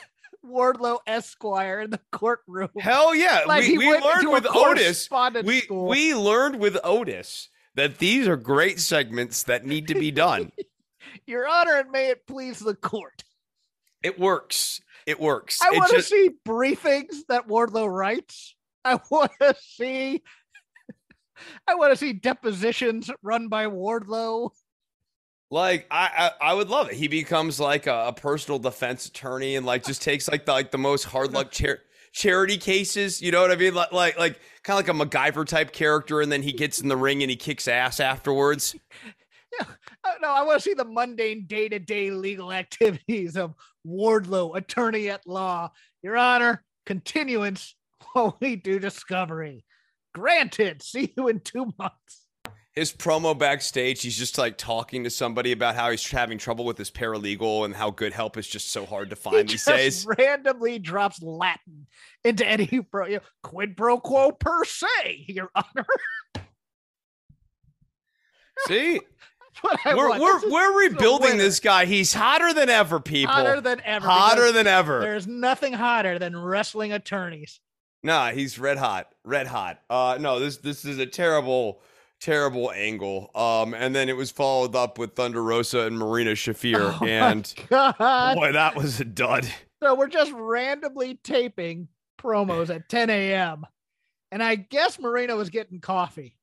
A: Wardlow Esquire in the courtroom.
B: Hell yeah. Like we, we learned with Otis. We, we learned with Otis that these are great segments that need to be done.
A: Your Honor, and may it please the court.
B: It works. It works.
A: I want to just... see briefings that Wardlow writes. I want to see. I want to see depositions run by Wardlow.
B: Like I, I, I would love it. He becomes like a, a, personal defense attorney and like just takes like the like the most hard luck char- charity cases. You know what I mean? Like like like kind of like a MacGyver type character, and then he gets in the ring and he kicks ass afterwards.
A: Yeah, no, I want to see the mundane day to day legal activities of Wardlow, attorney at law. Your Honor, continuance while we do discovery. Granted. See you in two months
B: his promo backstage, he's just like talking to somebody about how he's having trouble with his paralegal and how good help is just so hard to find he these days.
A: Randomly drops Latin into any pro, you know, quid pro quo per se, Your Honor.
B: See, we're we're, we're rebuilding this guy. He's hotter than ever, people.
A: Hotter than ever.
B: Hotter than ever.
A: There's nothing hotter than wrestling attorneys.
B: Nah, he's red hot, red hot. Uh, no, this this is a terrible terrible angle. Um, and then it was followed up with Thunder Rosa and Marina Shafir. Oh and boy, that was a dud.
A: So we're just randomly taping promos at 10 a.m. And I guess Marina was getting coffee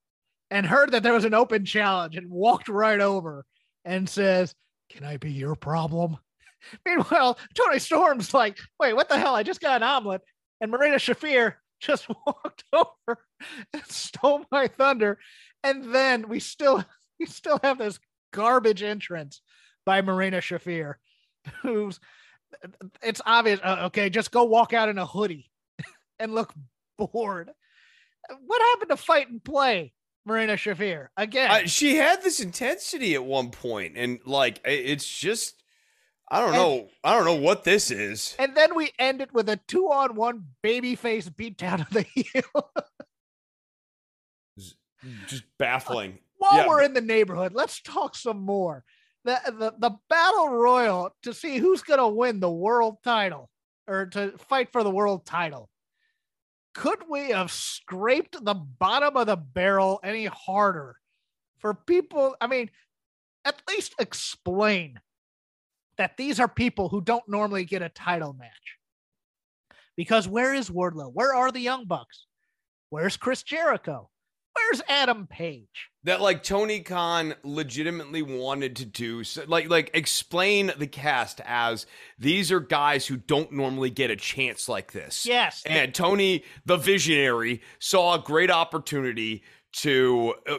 A: and heard that there was an open challenge and walked right over and says, Can I be your problem? Meanwhile, Toni Storm's like, Wait, what the hell? I just got an omelet. And Marina Shafir just walked over and stole my thunder and then we still we still have this garbage entrance by Marina Shafir, who's it's obvious. Uh, okay, just go walk out in a hoodie and look bored. What happened to fight and play, Marina Shafir? Again,
B: uh, she had this intensity at one point, and like it's just. I don't and, know. I don't know what this is.
A: And then we end it with a two-on-one babyface beatdown of the heel
B: just baffling.
A: While yeah. we're in the neighborhood, let's talk some more. The, the the battle royal to see who's going to win the world title or to fight for the world title. could we have scraped the bottom of the barrel any harder for people? I mean, at least explain that these are people who don't normally get a title match. Because where is Wardlow? Where are the Young Bucks? Where's Chris Jericho? Where's Adam Page?
B: That like Tony Khan legitimately wanted to do, so, like like explain the cast as these are guys who don't normally get a chance like this.
A: Yes,
B: and Tony, the visionary, saw a great opportunity to uh,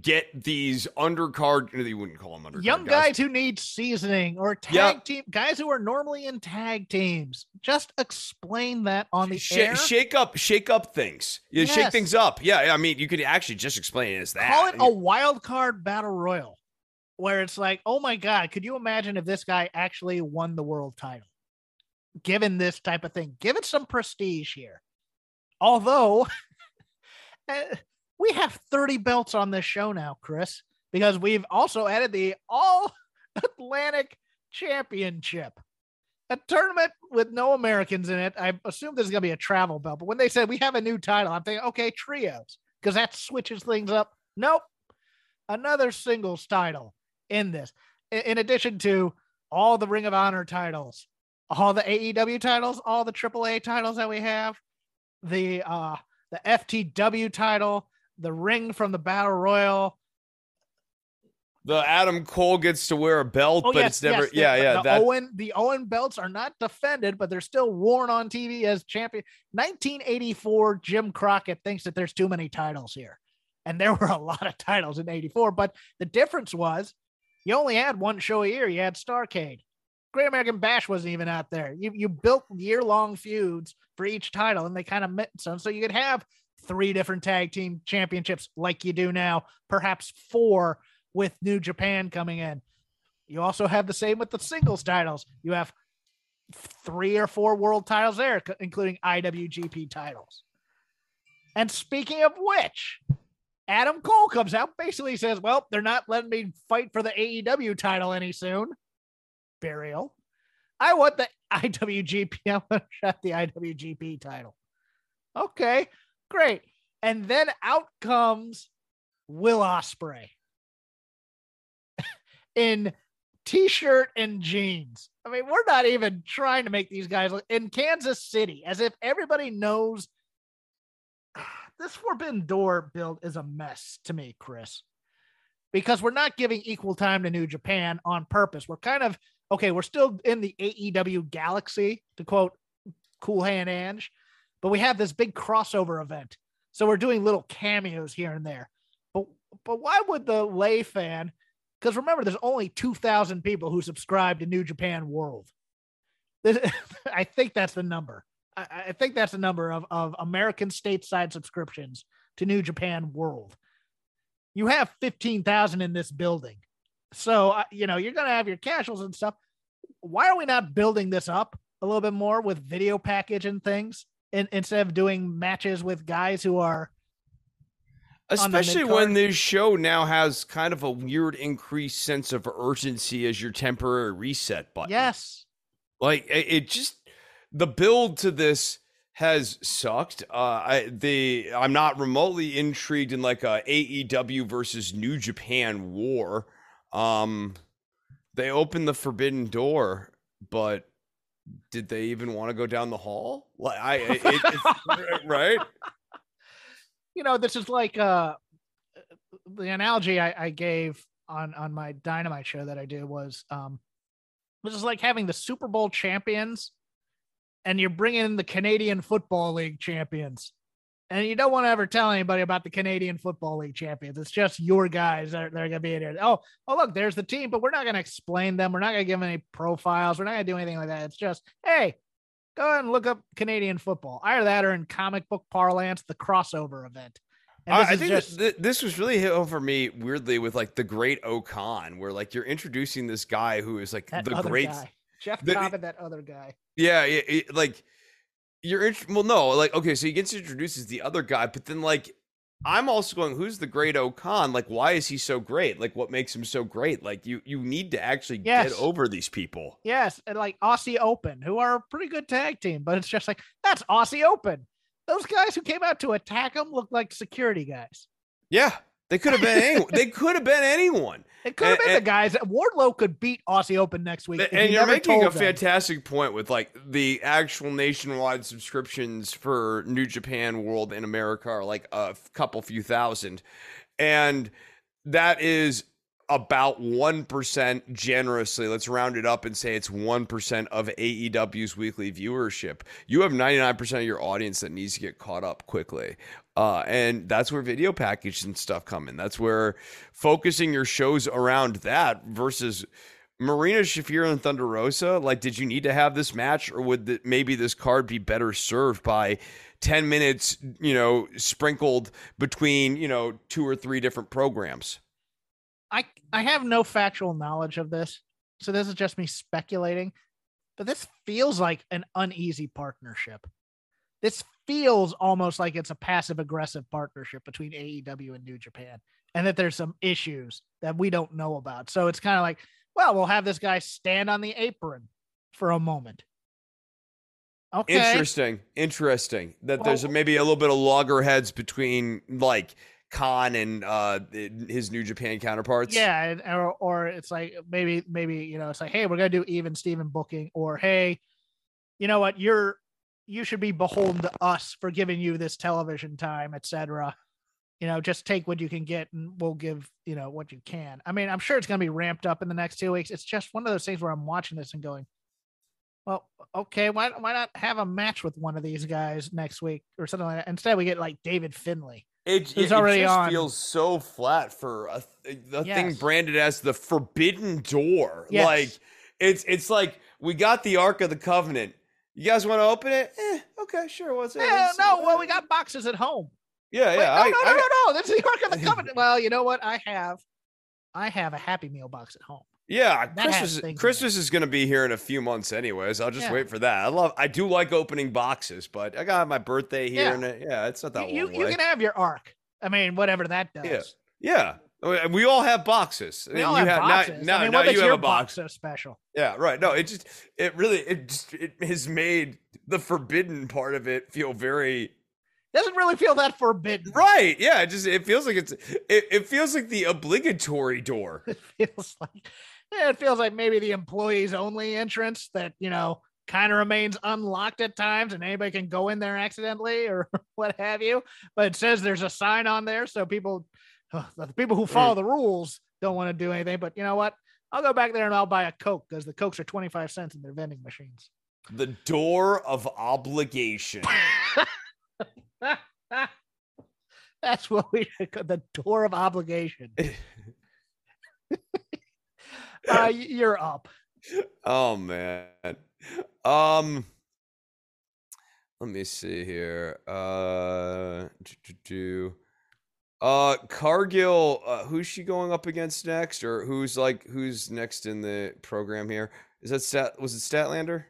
B: get these undercard. You wouldn't call them undercard.
A: Young guys, guys who need seasoning or tag yep. team guys who are normally in tag teams. Just explain that on the
B: Sh-
A: air.
B: Shake up, shake up things. yes. Shake things up. Yeah, I mean, you could actually just explain it as that.
A: Call it a wild card battle royal, where it's like, oh my god, could you imagine if this guy actually won the world title? Given this type of thing, give it some prestige here. Although. We have 30 belts on this show now, Chris, because we've also added the All Atlantic Championship, a tournament with no Americans in it. I assume this is going to be a travel belt, but when they said we have a new title, I'm thinking, okay, trios, because that switches things up. Nope. Another singles title in this, in addition to all the Ring of Honor titles, all the AEW titles, all the AAA titles that we have, the uh the FTW title, the ring from the battle royal.
B: The Adam Cole gets to wear a belt, oh, but yes, it's never. Yes, yeah,
A: the,
B: yeah.
A: The that... Owen, the Owen belts are not defended, but they're still worn on TV as champion. 1984, Jim Crockett thinks that there's too many titles here, and there were a lot of titles in '84. But the difference was, you only had one show a year. You had Starcade. Great American Bash wasn't even out there. You you built year long feuds for each title, and they kind of met some, so you could have three different tag team championships like you do now, perhaps four with New Japan coming in. You also have the same with the singles titles. You have three or four world titles there, including IWGP titles. And speaking of which, Adam Cole comes out, basically says, Well, they're not letting me fight for the AEW title any soon. Burial. I want the IWGP. I want to shut the IWGP title. Okay. Great. And then out comes Will Ospreay in t-shirt and jeans. I mean, we're not even trying to make these guys look in Kansas City as if everybody knows this Forbidden Door build is a mess to me, Chris. Because we're not giving equal time to New Japan on purpose. We're kind of okay, we're still in the AEW galaxy, to quote Cool Hand Ange, but we have this big crossover event. So we're doing little cameos here and there. But but why would the lay fan? Because remember, there's only 2,000 people who subscribe to New Japan World. This, I think that's the number. I, I think that's the number of, of American stateside subscriptions to New Japan World. You have 15,000 in this building. So, uh, you know, you're going to have your casuals and stuff. Why are we not building this up a little bit more with video package and things? In, instead of doing matches with guys who are
B: especially when this show now has kind of a weird increased sense of urgency as your temporary reset button.
A: Yes.
B: Like it, it just the build to this has sucked. Uh, I the I'm not remotely intrigued in like a AEW versus New Japan war. Um, they opened the forbidden door, but did they even want to go down the hall? Like I, it, it, right?
A: You know, this is like uh, the analogy I, I, gave on on my Dynamite show that I did was um, this is like having the Super Bowl champions, and you're bringing in the Canadian Football League champions. And you don't want to ever tell anybody about the Canadian Football League champions. It's just your guys that are, that are going to be in there. Oh, oh, look, there's the team, but we're not going to explain them. We're not going to give them any profiles. We're not going to do anything like that. It's just, hey, go ahead and look up Canadian football. Either that or in comic book parlance, the crossover event.
B: I think just... th- this was really hit home for me weirdly with like the great O-Khan, where like you're introducing this guy who is like the great
A: guy. Jeff the, Cobb and that other guy.
B: Yeah, it, it, like you're int- well, no, like okay, so he gets introduced as the other guy, but then like I'm also going, who's the great O-Khan? Like, why is he so great? Like, what makes him so great? Like, you you need to actually yes. get over these people.
A: Yes, and like Aussie Open, who are a pretty good tag team, but it's just like that's Aussie Open. those guys who came out to attack him looked like security guys.
B: Yeah, they could have been anyone. they could have been anyone.
A: It could have
B: And-
A: been the
B: and-
A: guys. Wardlow could beat Aussie Open next week.
B: And you're making a
A: them.
B: fantastic point with like the actual nationwide subscriptions for New Japan World in America are like a couple few thousand. And that is about 1% generously. Let's round it up and say it's 1% of AEW's weekly viewership. You have 99% of your audience that needs to get caught up quickly. Uh, and that's where video packages and stuff come in. That's where focusing your shows around that versus Marina Shafir and Thunder Rosa. Like, did you need to have this match, or would the, maybe this card be better served by 10 minutes, you know, sprinkled between, you know, two or three different programs?
A: I I have no factual knowledge of this, so this is just me speculating. But this feels like an uneasy partnership. This feels almost like it's a passive aggressive partnership between AEW and New Japan, and that there's some issues that we don't know about. So it's kind of like, well, we'll have this guy stand on the apron for a moment. Okay.
B: Interesting. Interesting. That there's
A: Well-
B: maybe a little bit of loggerheads between like Khan and uh his New Japan counterparts.
A: Yeah, or or it's like maybe maybe you know it's like hey we're gonna do even Steven booking or hey, you know what you're you should be beholden to us for giving you this television time, etc. You know, just take what you can get, and we'll give you know what you can. I mean, I'm sure it's gonna be ramped up in the next two weeks. It's just one of those things where I'm watching this and going, well, okay, why why not have a match with one of these guys next week or something like that? Instead, we get like David Finlay.
B: It, it,
A: already
B: it just
A: on.
B: feels so flat for a, a thing branded as the Forbidden Door.
A: Yes.
B: Like it's it's like we got the Ark of the Covenant. You guys want to open it? Eh, okay, sure. What's it?
A: Yeah, no, well, we got boxes at home.
B: Yeah,
A: Wait,
B: yeah.
A: no,
B: I-
A: no,
B: I
A: no, no, no. That's the Ark of the Covenant. well, you know what? I have, I have a Happy Meal box at home.
B: Yeah,
A: That
B: Christmas. Christmas is going to be here in a few months, anyways. I'll just
A: Yeah.
B: wait for that. I love. I do like opening boxes, but I got my birthday here,
A: Yeah.
B: and it, yeah, it's not that
A: You,
B: long
A: you
B: away.
A: can have your arc. I mean, whatever that does.
B: Yeah. Oh, yeah, we all have boxes.
A: We all
B: you
A: have
B: now-
A: boxes.
B: Now,
A: I mean,
B: now you have a box.
A: so special?
B: Yeah, right. No, it just it really it just it has made the forbidden part of it feel very
A: Doesn't really feel that forbidden.
B: right. Yeah, it just it feels like it's it, it feels like the obligatory door.
A: It feels like, Eh, it feels like maybe the employees only entrance that you know kind of remains unlocked at times, and anybody can go in there accidentally or what have you. But it says there's a sign on there, so people, uh, the people who mm. follow the rules don't want to do anything. But you know what? I'll go back there and I'll buy a Coke because the Cokes are 25 cents in their vending machines.
B: The door of obligation.
A: That's what we the door of obligation. Uh, you're up.
B: oh man. Um let me see here. Uh do. Uh Cargill, uh, who's she going up against next or who's like who's next in the program here? Is that Stat was it Statlander?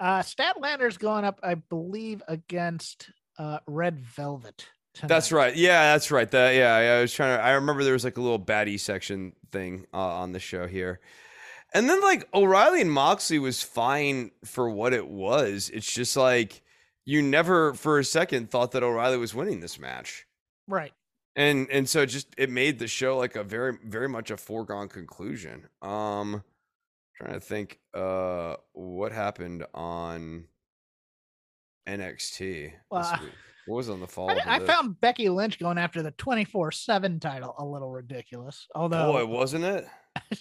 A: Uh, Statlander's going up, I believe, against uh, Red Velvet.
B: That's right. Yeah, that's right. That yeah, I was trying to I remember there was like a little baddie section thing uh, on the show here. And then like O'Reilly and Moxley was fine for what it was. It's just like you never for a second thought that O'Reilly was winning this match.
A: Right.
B: And and so just it made the show like a very very much a foregone conclusion. Um trying to think uh what happened on NXT
A: Well,
B: this
A: I-
B: week. What was on the fall?
A: I, I found Becky Lynch going after the 24 7 title a little ridiculous. Although,
B: Boy, wasn't it?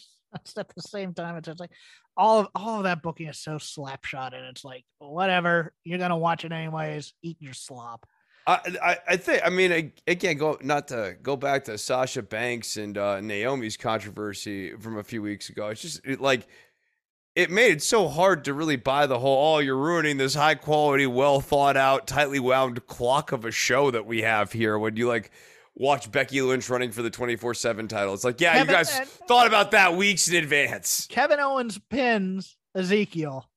A: at the same time, it's just like all of all of that booking is so slapshot, and it's like, whatever, you're going to watch it anyways, eat your slop.
B: I, I, I think I mean again go not to go back to Sasha Banks and uh, Naomi's controversy from a few weeks ago. It's just it, like it made it so hard to really buy the whole. Oh, you're ruining this high quality, well thought out, tightly wound clock of a show that we have here. When you like watch Becky Lynch running for the 24 seven title, it's like yeah,
A: Kevin-
B: you guys thought about that weeks in advance.
A: Kevin Owens pins Ezekiel,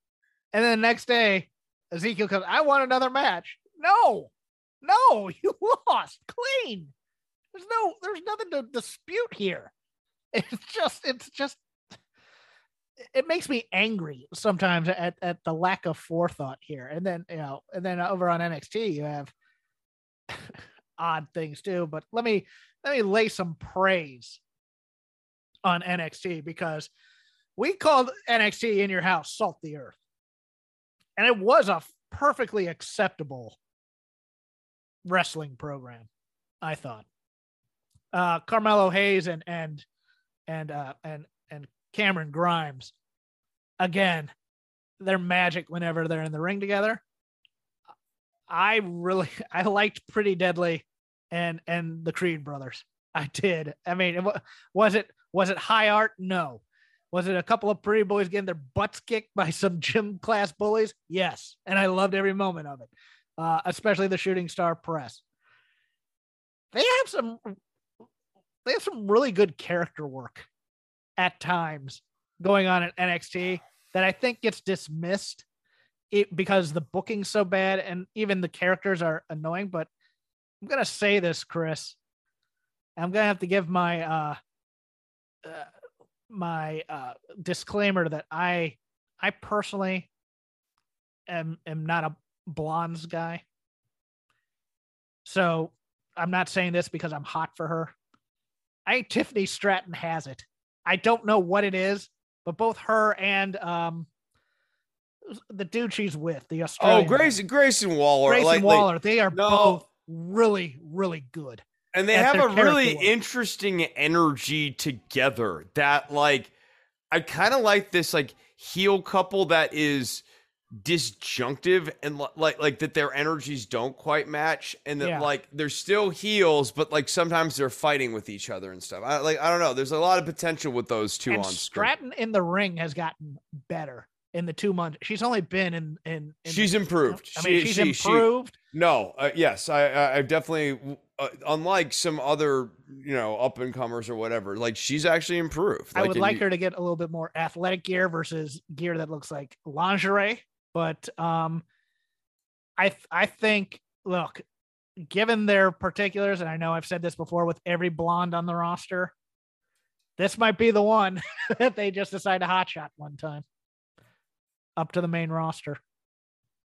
A: and then the next day, Ezekiel comes, I want another match. No, no, you lost clean. There's no, there's nothing to dispute here. It's just, it's just, it makes me angry sometimes at, at the lack of forethought here. And then, you know, and then over on NXT, you have odd things too. But let me let me lay some praise on NXT because we called NXT in your house salt the earth. And it was a perfectly acceptable wrestling program, I thought. Uh Carmelo Hayes and and and uh and and Cameron Grimes again, they're magic whenever they're in the ring together. I really I liked Pretty Deadly and and the Creed brothers. I did. I mean, was it was it high art? No. Was it a couple of pretty boys getting their butts kicked by some gym class bullies? Yes. And I loved every moment of it, uh, especially the shooting star press. They have some they have some really good character work at times going on at NXT that I think gets dismissed it, because the booking's so bad and even the characters are annoying. But I'm gonna say this, Chris. I'm gonna have to give my uh, uh my uh disclaimer that I I personally am am not a blondes guy. So I'm not saying this because I'm hot for her. I Tiffany Stratton has it. I don't know what it is, but both her and um the dude she's with, the Australian.
B: Oh,
A: Australian.
B: Grayson Grayson Waller.
A: Grayson
B: like, like-
A: Waller. they are
B: no.
A: both really, really good.
B: and they have a really
A: work.
B: interesting energy together that like i kind of like this like heel couple that is disjunctive and like like that their energies don't quite match and that
A: Yeah.
B: like they're still heels but like sometimes they're fighting with each other and stuff i like i don't know there's a lot of potential with those two
A: and
B: on screen
A: Stratton in the ring has gotten better in the two months. She's only been in in. in
B: she's improved
A: I mean,
B: She-
A: she's
B: she- she-
A: improved.
B: No, uh, yes, I, I, I definitely, uh, unlike some other, you know, up and comers or whatever, like she's actually improved.
A: I would like
B: you-
A: her to get a little bit more athletic gear versus gear that looks like lingerie. But um, I I think look, given their particulars, and I know I've said this before with every blonde on the roster, this might be the one that they just decide to hotshot one time up to the main roster.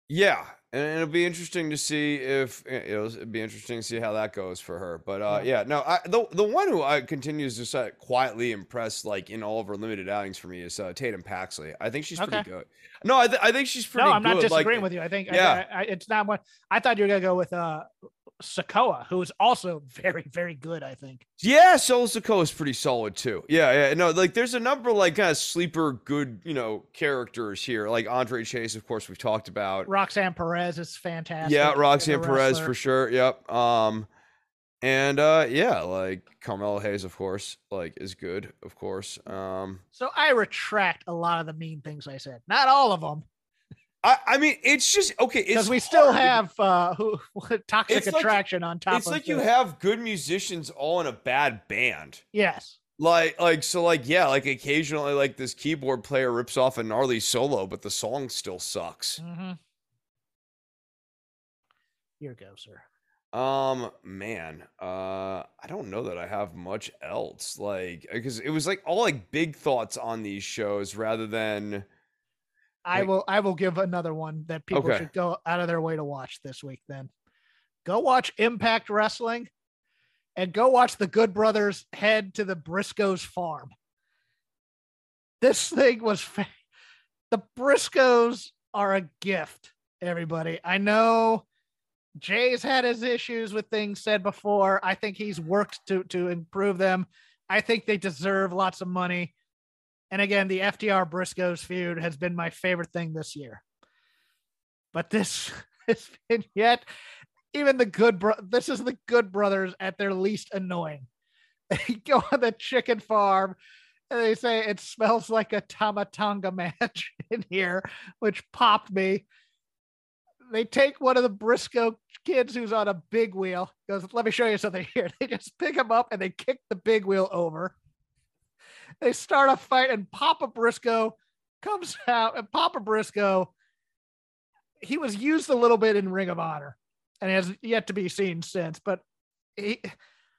B: Yeah, and it'll be interesting to see if eh, it'll be interesting to see how that goes for her. But uh, yeah, no, I, the the one who I continues to quietly impress, like in all of her limited outings for me, is uh, Tatum Paxley. I think she's pretty good. No, I, th- I think she's pretty. Good.
A: No, I'm not
B: good.
A: disagreeing
B: like,
A: with you. I think I-
B: yeah.
A: I, I, it's not what I thought you were gonna go with. Uh, Sikoa, who is also very, very good. I think.
B: Yeah, Solo Sikoa is pretty solid too. Yeah, yeah. No, like there's a number of like kind of sleeper good, you know, characters here. Like Andre Chase, of course, we've talked about.
A: Roxanne Perez is fantastic.
B: Yeah, Roxanne Perez for sure. Yep. Um, and uh, yeah, like Carmelo Hayes, of course, like is good, of course. Um,
A: So I retract a lot of the mean things I said. Not all of them,
B: I, I mean, it's just okay.
A: because
B: It's
A: we still
B: hard.
A: have uh, who, toxic
B: It's like-
A: attraction on top.
B: It's like you have good musicians all in a bad band.
A: yes.
B: Like, like so, like yeah, like occasionally, like this keyboard player rips off a gnarly solo, but the song still sucks.
A: Mm-hmm. Here goes, sir.
B: Um, man, uh, I don't know that I have much else. Like, because it was like all like big thoughts on these shows rather than.
A: I will. I will give another one that people
B: Okay.
A: should go out of their way to watch this week. Then, go watch Impact Wrestling, and go watch the Good Brothers head to the Briscoes farm. This thing was. Fa- the Briscoes are a gift. Everybody, I know. Jay's had his issues with things said before. I think he's worked to to improve them. I think they deserve lots of money. And again, the FTR Briscoes feud has been my favorite thing this year. But this has been yet even the good bro- this is the good brothers at their least annoying. They go on the chicken farm and they say it smells like a Tama Tonga match in here, which popped me. They take one of the Briscoe kids who's on a big wheel, goes, Let me show you something here. They just pick him up and they kick the big wheel over they start a fight and Papa Briscoe comes out and Papa Briscoe he was used a little bit in Ring of Honor and has yet to be seen since but he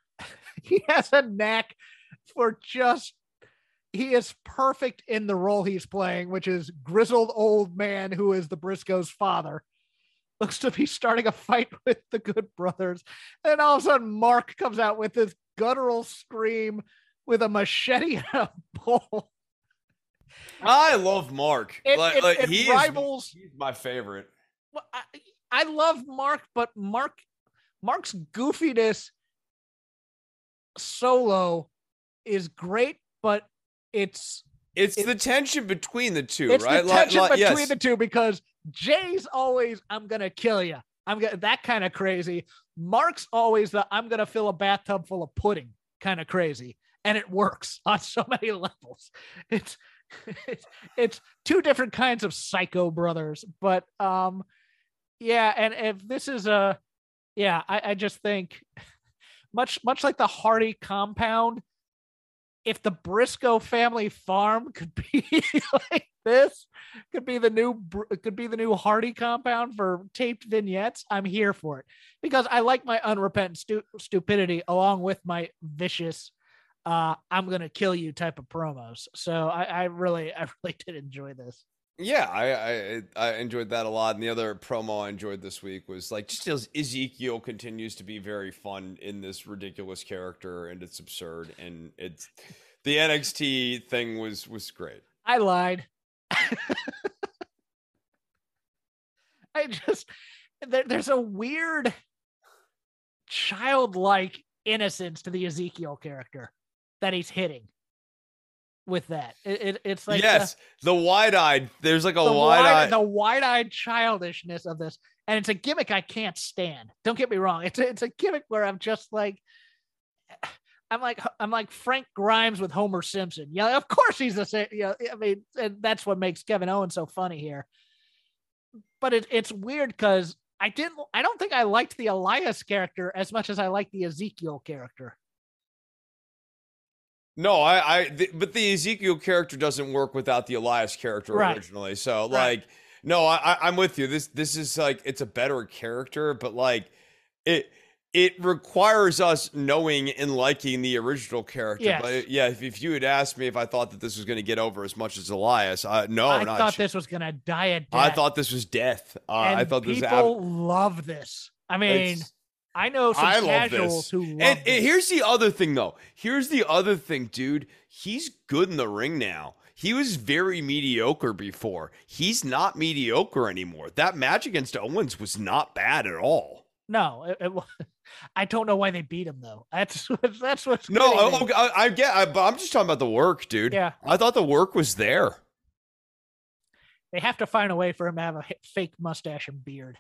A: he has a knack for just he is perfect in the role he's playing which is grizzled old man who is the Briscoe's father looks to be starting a fight with the Good Brothers. And all of a sudden, Mark comes out with this guttural scream with a machete and a pole.
B: I love Mark.
A: It,
B: like,
A: it,
B: like,
A: it
B: he
A: rivals.
B: is he's my favorite.
A: Well, I, I love Mark, but Mark Mark's goofiness solo is great, but it's
B: It's
A: It-
B: the tension between the two,
A: it's
B: right?
A: the tension
B: like-
A: between
B: yes.
A: the two because Jay's always I'm gonna kill you. I'm gonna that kind of crazy. Mark's always the I'm gonna fill a bathtub full of pudding kind of crazy, and it works on so many levels. It's it's, it's two different kinds of psycho brothers, but um, yeah. And if this is a yeah, I, I just think much much like the Hardy compound, if the Briscoe family farm could be like this, could be the new could be the new Hardy compound for taped vignettes, I'm here for it because I like my unrepentant stu- stupidity along with my vicious uh I'm gonna kill you type of promos. So I, I really I really did enjoy this.
B: Yeah, I, I I enjoyed that a lot. And the other promo I enjoyed this week was like just as Ezekiel continues to be very fun in this ridiculous character, and it's absurd, and it's the NXT thing was was great.
A: I lied. I just there, there's a weird childlike innocence to the Ezekiel character that he's hitting with that. It, it- it's like the-
B: yes, the wide eyed. There's like a
A: the,
B: wide
A: wide,
B: eyed.
A: the wide-eyed childishness of this, and it's a gimmick I can't stand. Don't get me wrong; it's a, it's a gimmick where I'm just like, I'm like I'm like Frank Grimes with Homer Simpson. Yeah, of course he's the same. Yeah, I mean, and that's what makes Kevin Owens so funny here. But it, it's weird because I didn't. I don't think I liked the Elias character as much as I liked the Ezekiel character.
B: No, I, I, th- but the Ezekiel character doesn't work without the Elias character
A: Right.
B: originally. So,
A: Right.
B: like, no, I, I'm with you. This, this is like, it's a better character, but like, it, it requires us knowing and liking the original character.
A: Yes.
B: But yeah, if, if you had asked me if I thought that this was going to get over as much as Elias, I, no,
A: I
B: not
A: thought this was gonna die a death.
B: I thought this was death. Uh, I thought this was
A: people
B: ab-
A: love this. I mean,
B: it's-
A: I know some
B: I
A: casuals who love
B: And, and here's the other thing, though. Here's the other thing, dude. He's good in the ring now. He was very mediocre before. He's not mediocre anymore. That match against Owens was not bad at all.
A: no, it, it, I don't know why they beat him though. That's what's that's what's
B: No.
A: I, oh,
B: I, I get, I, but I'm just talking about the work, dude.
A: Yeah.
B: I thought the work was there.
A: they have to find a way for him to have a fake mustache and beard,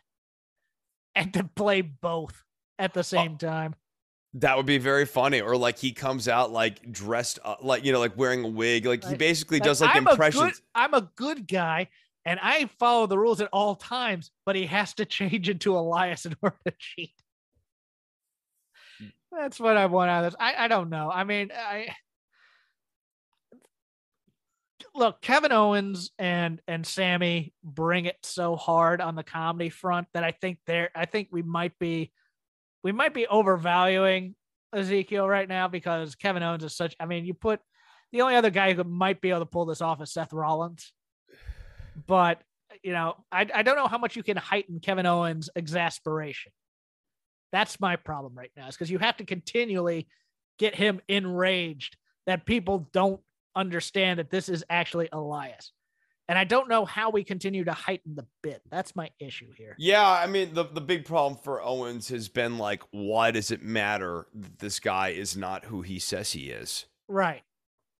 A: and to play both at the uh, same time.
B: That would be very funny. Or like he comes out like dressed up, like you know, like wearing a wig. Like he
A: Like-
B: basically does like
A: I'm A
B: impressions.
A: good, I'm a good guy, and I follow the rules at all times. But he has to change into Elias in order to cheat. That's what I want out of this. I, I don't know. I mean, I look, Kevin Owens and and Sammy bring it so hard on the comedy front that I think they're I think we might be we might be overvaluing Ezekiel right now because Kevin Owens is such I mean, you put the only other guy who might be able to pull this off is Seth Rollins. But you know, I I don't know how much you can heighten Kevin Owens' exasperation. That's my problem right now, is because you have to continually get him enraged that people don't understand that this is actually Elias. And I don't know how we continue to heighten the bit. That's my issue here.
B: Yeah, I mean the the big problem for Owens has been like, why does it matter that this guy is not who he says he is?
A: Right.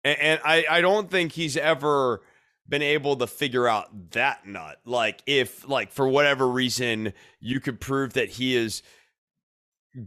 B: And, and I I don't think he's ever been able to figure out that nut. Like if like for whatever reason you could prove that he is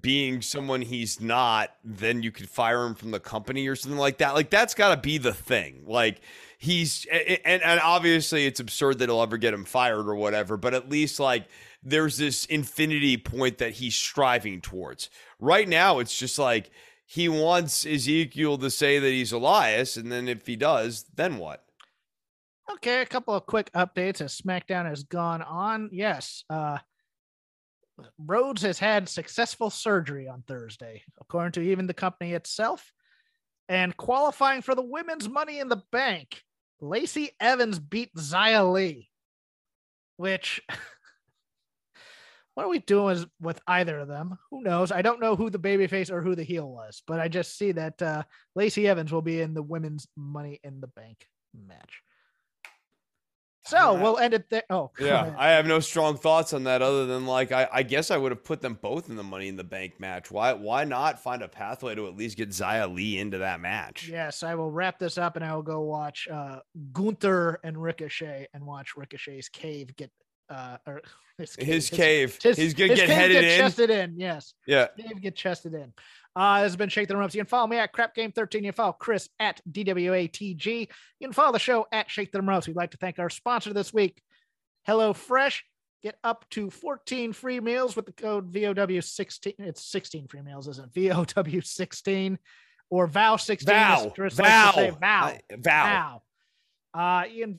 B: being someone he's not, then you could fire him from the company or something like that. Like that's got to be the thing. Like he's and and obviously it's absurd that he'll ever get him fired or whatever, but at least like there's this infinity point that he's striving towards. Right now it's just like he wants Ezekiel to say that he's Elias and then if he does, then what?
A: Okay, a couple of quick updates as SmackDown has gone on. Yes, uh, Rhodes has had successful surgery on Thursday, according to even the company itself. And qualifying for the women's Money in the Bank, Lacey Evans beat Xia Li, which what are we doing with either of them? Who knows? I don't know who the babyface or who the heel was, but I just see that uh, Lacey Evans will be in the women's Money in the Bank match. So we'll end it there. Oh,
B: Yeah, I have no strong thoughts on that other than like I, I guess I would have put them both in the Money in the Bank match. Why why not find a pathway to at least get Xia Li into that match?
A: yes, I will wrap this up and I will go watch uh, Gunther and Ricochet and watch Ricochet's cave get uh or his cave.
B: His cave,
A: his-
B: he's gonna
A: his
B: get headed in.
A: chested in. Yes.
B: Yeah,
A: Dave get chested in. Uh, this has been Shake Them Ropes. You can follow me at Crap Game 13. You can follow Chris at DWATG. You can follow the show at Shake Them Ropes. We'd like to thank our sponsor this week, Hello Fresh. Get up to 14 free meals with the code VOW16. It's 16 free meals, isn't it? VOW16 or VOW16. as
B: Val,
A: Chris likes to say,
B: Val,
A: Val.
B: I- Val.
A: Wow. Uh, you can,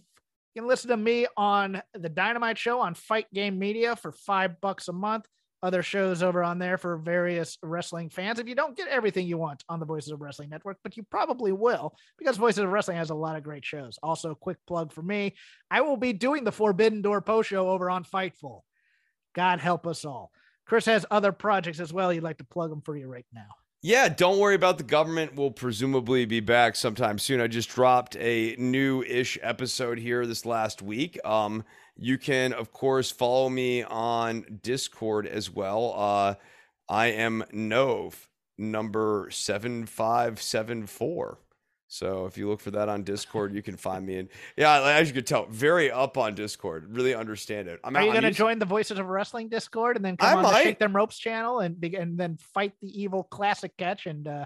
A: you can listen to me on the Dynamite Show on Fight Game Media for five bucks a month. Other shows over on there for various wrestling fans. If you don't get everything you want on the Voices of Wrestling Network, but you probably will because Voices of Wrestling has a lot of great shows. Also, quick plug for me I will be doing the Forbidden Door post show over on Fightful. God help us all. Chris has other projects as well. You'd like to plug them for you right now.
B: Yeah, don't worry about the government. We'll presumably be back sometime soon. I just dropped a new-ish episode here this last week. Um, you can, of course, follow me on Discord as well. Uh, I am Nove number seven five seven four. So if you look for that on Discord, you can find me. And yeah, as you can tell, very up on Discord. Really understand it. I'm
A: Are you going to join the Voices of Wrestling Discord and then come
B: I
A: on the. Shake Them Ropes channel and be, and then fight the evil classic catch and uh,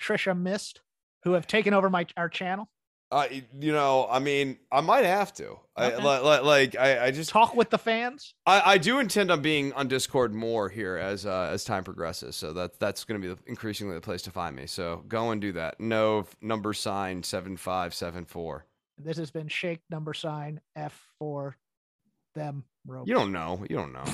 A: Trisha Mist, who have taken over my our channel?
B: Uh, you know, I mean, I might have to. I,
A: Okay.
B: like, like, like, I, I just
A: Talk with the fans.
B: I, I do intend on being on Discord more here as uh, as time progresses. So that that's going to be the, increasingly the place to find me. So go and do that. No number sign seven five seven four.
A: This has been Shake number sign F for them.
B: You don't know. You don't know.